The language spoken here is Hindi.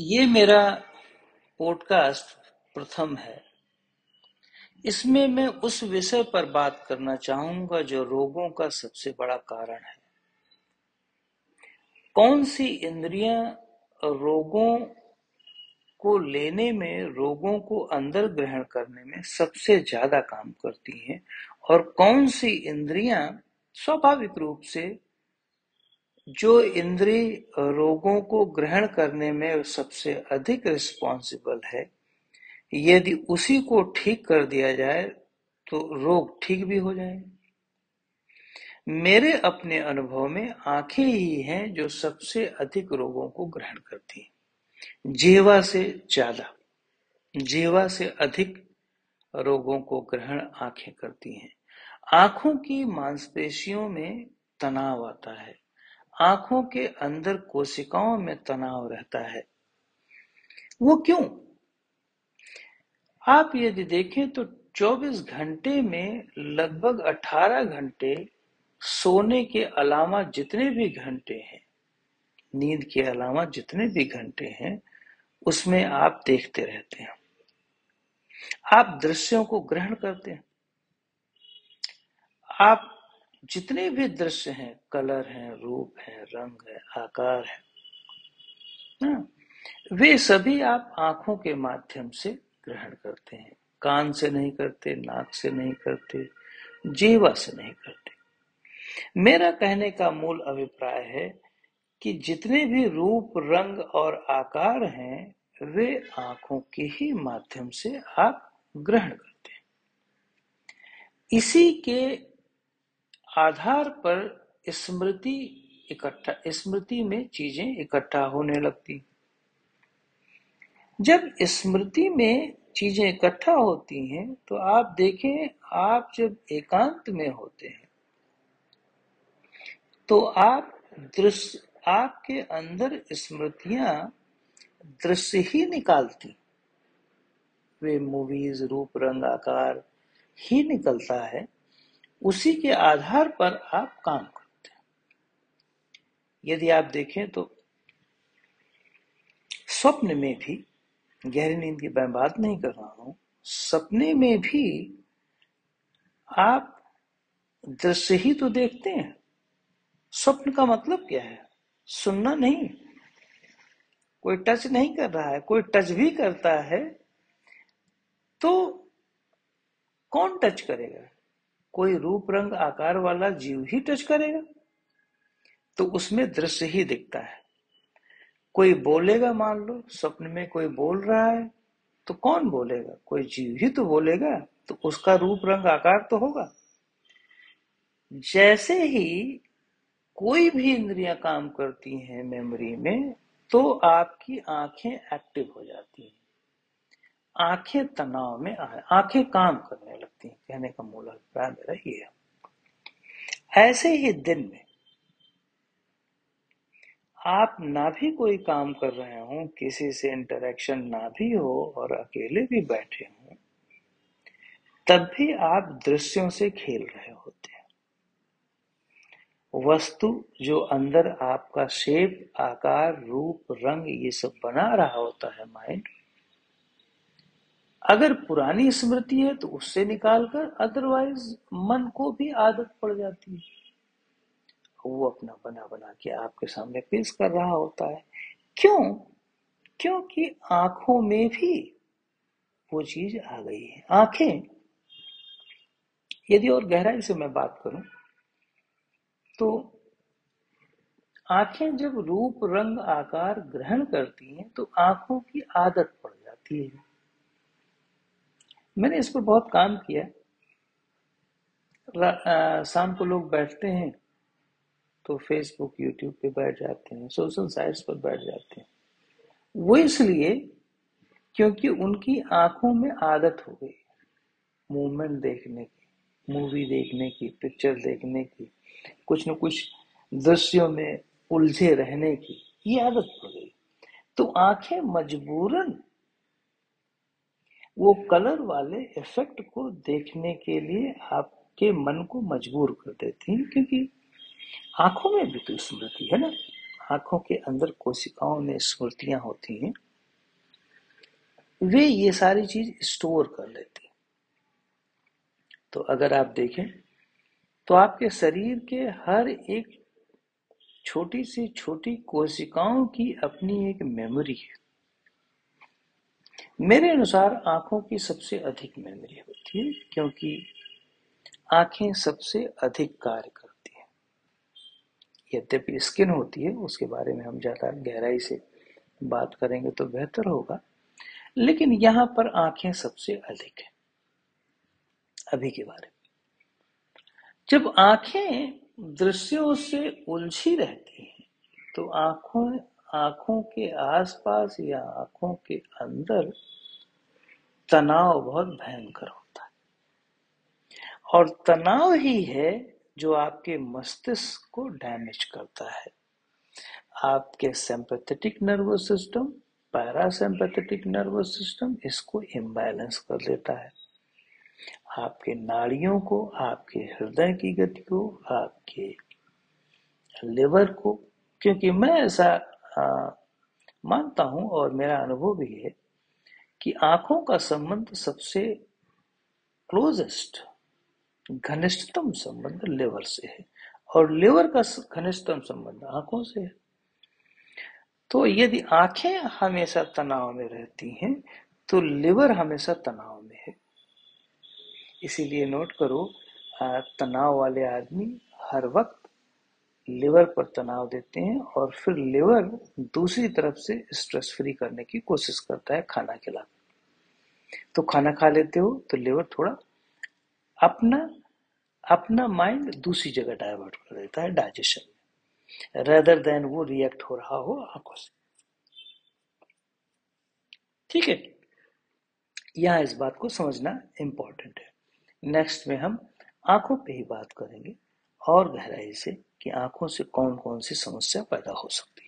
ये मेरा पॉडकास्ट प्रथम है। इसमें मैं उस विषय पर बात करना चाहूँगा जो रोगों का सबसे बड़ा कारण है। कौन सी इंद्रियाँ रोगों को लेने में, रोगों को अंदर ग्रहण करने में सबसे ज़्यादा काम करती हैं और कौन सी इंद्रियाँ स्वाभाविक रूप से जो इंद्री रोगों को ग्रहण करने में सबसे अधिक रिस्पॉन्सिबल है, यदि उसी को ठीक कर दिया जाए तो रोग ठीक भी हो जाए मेरे अपने अनुभव में आँखें ही हैं जो सबसे अधिक रोगों को ग्रहण करती हैं। जीवा से ज़्यादा, जीवा से अधिक रोगों को ग्रहण आँखें करती हैं। आँखों की मांसपेशियों में तनाव आता है आँखों के अंदर कोशिकाओं में तनाव रहता है। वो क्यों? आप यदि देखें तो 24 घंटे में लगभग 18 घंटे सोने के अलावा जितने भी घंटे हैं, नींद के अलावा जितने भी घंटे हैं, उसमें आप देखते रहते हैं। आप दृश्यों को ग्रहण करते हैं। आप जितने भी दृश्य हैं, कलर हैं, रूप है, रंग है, आकार है, ना, वे सभी आप आँखों के माध्यम से ग्रहण करते हैं। कान से नहीं करते, नाक से नहीं करते, जीवा से नहीं करते। मेरा कहने का मूल अभिप्राय है कि जितने भी रूप, रंग और आकार हैं, वे आँखों के ही माध्यम से आप ग्रहण करते हैं। इसी के आधार पर स्मृति इकट्ठा, स्मृति में चीज़ें इकट्ठा होने लगती। जब स्मृति में चीज़ें इकट्ठा होती हैं तो आप देखें, आप जब एकांत में होते हैं तो आप दृश्य आपके अंदर स्मृतियाँ दृश्य ही निकालती। वे मूवीज़ रूप, रंग, आकार ही निकलता है। उसी के आधार पर आप काम करते हैं। यदि आप देखें तो स्वप्न में भी, गहरी नींद की मैं बात नहीं कर रहा हूँ, सपने में भी आप दृश्य ही तो देखते हैं। स्वप्न का मतलब क्या है? सुनना नहीं। कोई टच नहीं कर रहा है, कोई टच भी करता है तो कौन टच करेगा? कोई रूप, रंग, आकार वाला जीव ही टच करेगा। तो उसमें दृश्य ही दिखता है। कोई बोलेगा, मान लो, स्वप्न में कोई बोल रहा है तो कौन बोलेगा? कोई जीव ही तो बोलेगा तो उसका रूप, रंग, आकार तो होगा। जैसे ही कोई भी इंद्रियाँ काम करती हैं मेमोरी में तो आपकी आँखें एक्टिव हो जाती हैं। आँखें तनाव में आ, आँखें काम करने लगती हैं, कहने का मूल अभिप्राय मेरा ये है। ऐसे ही दिन में आप ना भी कोई काम कर रहे हो, किसी से इंटरेक्शन ना भी हो और अकेले भी बैठे हो, तब भी आप दृश्यों से खेल रहे होते हैं। वस्तु जो अंदर आपका शेप आकार, रूप, रंग, ये सब बना रहा होता है माइंड अगर पुरानी स्मृति है तो उससे निकालकर अदरवाइज़ मन को भी आदत पड़ जाती है। वो अपना बना बना के आपके सामने पेश कर रहा होता है। क्यों? क्योंकि आँखों में भी वो चीज़ आ गई है। आँखें। यदि और गहराई से मैं बात करूँ तो आँखें जब रूप, रंग, आकार ग्रहण करती हैं तो आँखों की आदत पड़ जाती है। मैंने इस पर बहुत काम किया। शाम को लोग बैठते हैं तो फेसबुक यूट्यूब पे बैठ जाते हैं सोशल साइट्स पर बैठ जाते हैं। वो इसलिए क्योंकि उनकी आँखों में आदत हो गई। मूवमेंट देखने की मूवी देखने की पिक्चर देखने की, कुछ न कुछ दृश्यों में उलझे रहने की, ये आदत पड़ गई। तो आँखें मजबूरन वो कलर वाले इफ़ेक्ट को देखने के लिए आपके मन को मजबूर कर देती हैं, क्योंकि आँखों में भी तो स्मृति है ना? आँखों के अंदर कोशिकाओं में स्मृतियाँ होती हैं, वे ये सारी चीज़ स्टोर कर लेती तो अगर आप देखें तो आपके शरीर के हर एक छोटी से छोटी कोशिकाओं की अपनी एक मेमोरी है। मेरे अनुसार आँखों की सबसे अधिक मेमोरी होती है, क्योंकि आँखें सबसे अधिक कार्य करती हैं। यद्यपि स्किन होती है, उसके बारे में हम ज़्यादा गहराई से बात करेंगे तो बेहतर होगा, लेकिन यहाँ पर आँखें सबसे अधिक है, अभी के बारे में। जब आँखें दृश्यों से उलझी रहती हैं तो आँखों आँखों के आसपास या आँखों के अंदर तनाव बहुत भयंकर होता है। और तनाव ही है जो आपके मस्तिष्क को डैमेज करता है। आपके sympathetic nervous system parasympathetic nervous system इसको इम्बैलेंस कर देता है। आपके नाड़ियों को, आपके हृदय की गति को, आपके लिवर को, क्योंकि मैं ऐसा मानता हूँ और मेरा अनुभव भी है कि आँखों का संबंध सबसे क्लोजेस्ट घनिष्ठतम संबंध लिवर से है और लिवर का घनिष्ठतम संबंध आँखों से है। तो यदि आँखें हमेशा तनाव में रहती हैं तो लिवर हमेशा तनाव में है। इसीलिए नोट करो तनाव वाले आदमी हर वक्त लिवर पर तनाव देते हैं और फिर लिवर दूसरी तरफ़ से स्ट्रेस फ्री करने की कोशिश करता है खाना खिला तो खाना खा लेते हो तो लिवर थोड़ा अपना अपना माइंड दूसरी जगह डाइवर्ट कर देता है डाइजेशन में। रेदर देन वो रिएक्ट हो रहा हो आँखों से। ठीक है? यहाँ इस बात को समझना इंपॉर्टेंट है। नेक्स्ट में हम आँखों पे ही बात करेंगे और गहराई से कि आँखों से कौन कौन सी समस्या पैदा हो सकती